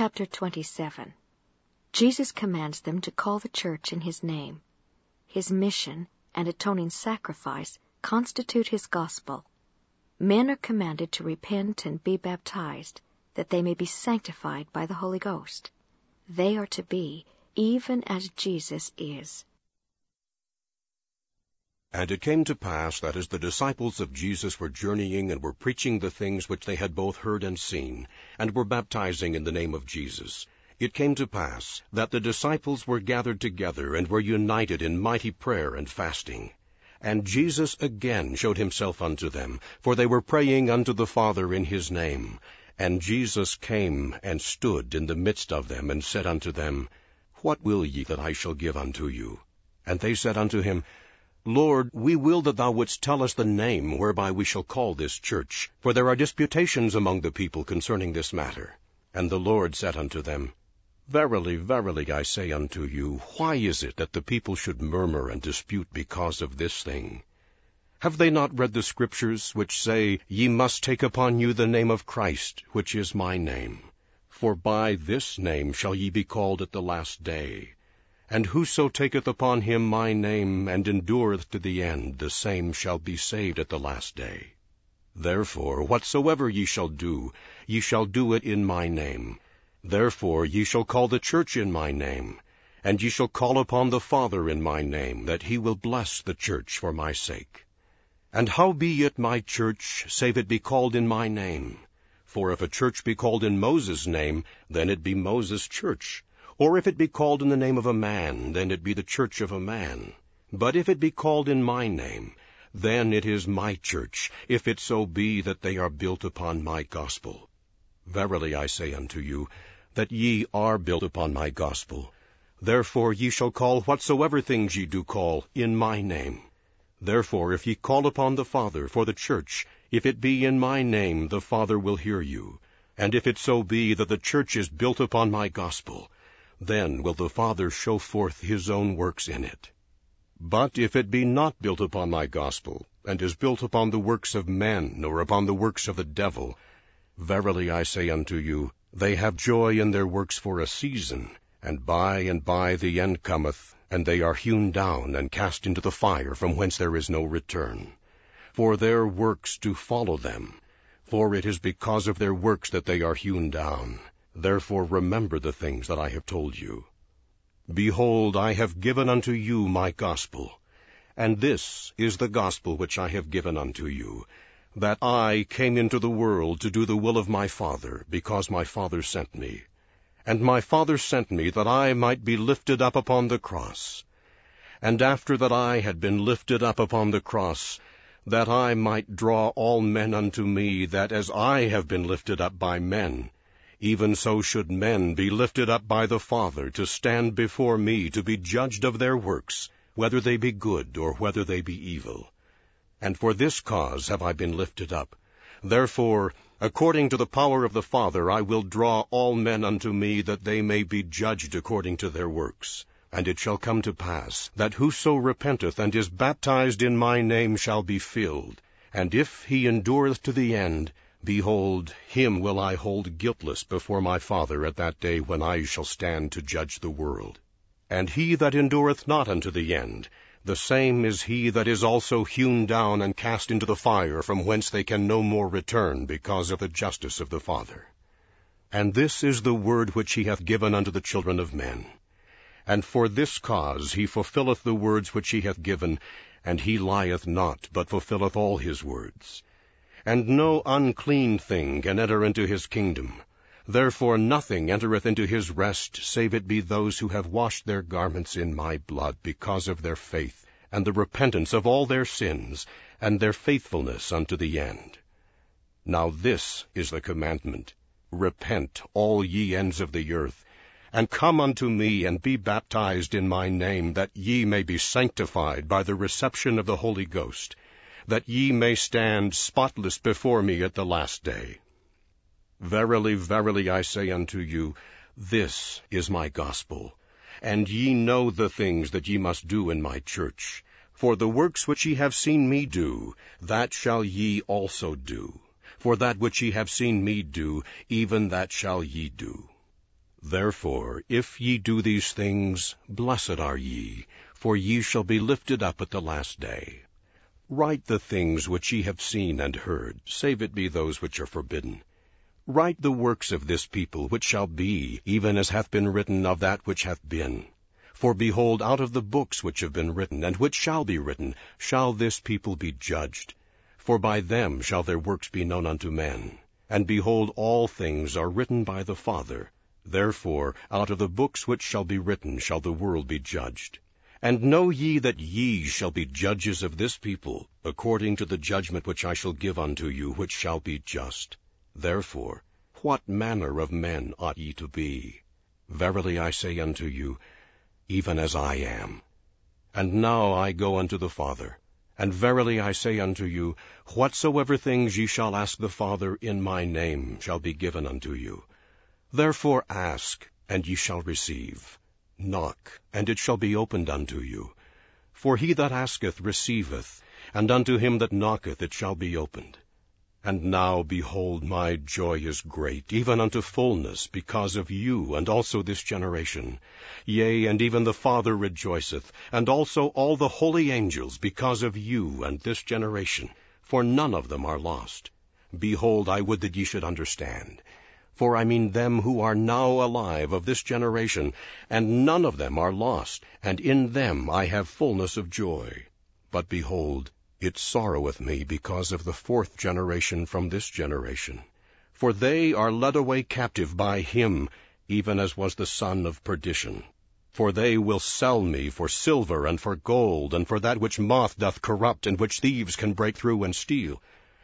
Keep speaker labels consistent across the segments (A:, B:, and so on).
A: chapter 27, Jesus commands them to call the church in his name. His mission and atoning sacrifice constitute his gospel. Men are commanded to repent and be baptized, that they may be sanctified by the Holy Ghost. They are to be even as Jesus is.
B: And it came to pass that as the disciples of Jesus were journeying and were preaching the things which they had both heard and seen, and were baptizing in the name of Jesus, it came to pass that the disciples were gathered together and were united in mighty prayer and fasting. And Jesus again showed himself unto them, for they were praying unto the Father in his name. And Jesus came and stood in the midst of them, and said unto them, What will ye that I shall give unto you? And they said unto him, Lord, we will that thou wouldst tell us the name whereby we shall call this church, for there are disputations among the people concerning this matter. And the Lord said unto them, Verily, verily, I say unto you, why is it that the people should murmur and dispute because of this thing? Have they not read the Scriptures, which say, Ye must take upon you the name of Christ, which is my name? For by this name shall ye be called at the last day. And whoso taketh upon him my name, and endureth to the end, the same shall be saved at the last day. Therefore, whatsoever ye shall do, ye shall do it in my name. Therefore ye shall call the church in my name. And ye shall call upon the Father in my name, that he will bless the church for my sake. And how be it my church, save it be called in my name? For if a church be called in Moses' name, then it be Moses' church. Or if it be called in the name of a man, then it be the church of a man. But if it be called in my name, then it is my church, if it so be that they are built upon my gospel. Verily I say unto you, that ye are built upon my gospel. Therefore ye shall call whatsoever things ye do call in my name. Therefore if ye call upon the Father for the church, if it be in my name, the Father will hear you. And if it so be that the church is built upon my gospel, then will the Father show forth his own works in it. But if it be not built upon my gospel, and is built upon the works of men, or upon the works of the devil, verily I say unto you, they have joy in their works for a season, and by and by the end cometh, and they are hewn down and cast into the fire from whence there is no return. For their works do follow them, for it is because of their works that they are hewn down. Therefore remember the things that I have told you. Behold, I have given unto you my gospel. And this is the gospel which I have given unto you, that I came into the world to do the will of my Father, because my Father sent me. And my Father sent me that I might be lifted up upon the cross. And after that I had been lifted up upon the cross, that I might draw all men unto me, that as I have been lifted up by men, even so should men be lifted up by the Father to stand before me to be judged of their works, whether they be good or whether they be evil. And for this cause have I been lifted up. Therefore, according to the power of the Father, I will draw all men unto me, that they may be judged according to their works. And it shall come to pass, that whoso repenteth and is baptized in my name shall be filled. And if he endureth to the end, Behold, him will I hold guiltless before my Father at that day when I shall stand to judge the world. And he that endureth not unto the end, the same is he that is also hewn down and cast into the fire, from whence they can no more return, because of the justice of the Father. And this is the word which he hath given unto the children of men. And for this cause he fulfilleth the words which he hath given, and he lieth not, but fulfilleth all his words. And no unclean thing can enter into his kingdom. Therefore nothing entereth into his rest, save it be those who have washed their garments in my blood, because of their faith, and the repentance of all their sins, and their faithfulness unto the end. Now this is the commandment. Repent, all ye ends of the earth, and come unto me, and be baptized in my name, that ye may be sanctified by the reception of the Holy Ghost that ye may stand spotless before me at the last day. Verily, verily, I say unto you, this is my gospel. And ye know the things that ye must do in my church. For the works which ye have seen me do, that shall ye also do. For that which ye have seen me do, even that shall ye do. Therefore, if ye do these things, blessed are ye, for ye shall be lifted up at the last day. Write the things which ye have seen and heard, save it be those which are forbidden. Write the works of this people which shall be, even as hath been written of that which hath been. For behold, out of the books which have been written, and which shall be written, shall this people be judged. For by them shall their works be known unto men. And behold, all things are written by the Father. Therefore, out of the books which shall be written shall the world be judged. And know ye that ye shall be judges of this people, according to the judgment which I shall give unto you, which shall be just. Therefore, what manner of men ought ye to be? Verily I say unto you, even as I am. And now I go unto the Father. And verily I say unto you, whatsoever things ye shall ask the Father in my name shall be given unto you. Therefore ask, and ye shall receive Knock, and it shall be opened unto you. For he that asketh receiveth, and unto him that knocketh it shall be opened. And now, behold, my joy is great, even unto fullness, because of you, and also this generation. Yea, and even the Father rejoiceth, and also all the holy angels, because of you and this generation. For none of them are lost. Behold, I would that ye should understand. For I mean them who are now alive of this generation, and none of them are lost, and in them I have fullness of joy. But behold, it sorroweth me because of the fourth generation from this generation. For they are led away captive by him, even as was the son of perdition. For they will sell me for silver and for gold, and for that which moth doth corrupt, and which thieves can break through and steal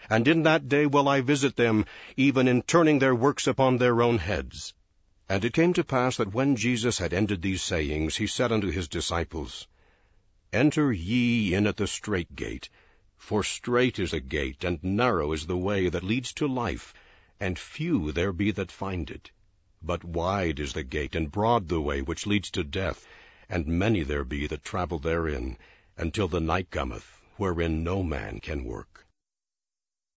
B: and in that day will I visit them, even in turning their works upon their own heads. And it came to pass that when Jesus had ended these sayings, he said unto his disciples, Enter ye in at the strait gate, for strait is the gate, and narrow is the way that leads to life, and few there be that find it. But wide is the gate, and broad the way which leads to death, and many there be that travel therein, until the night cometh, wherein no man can work.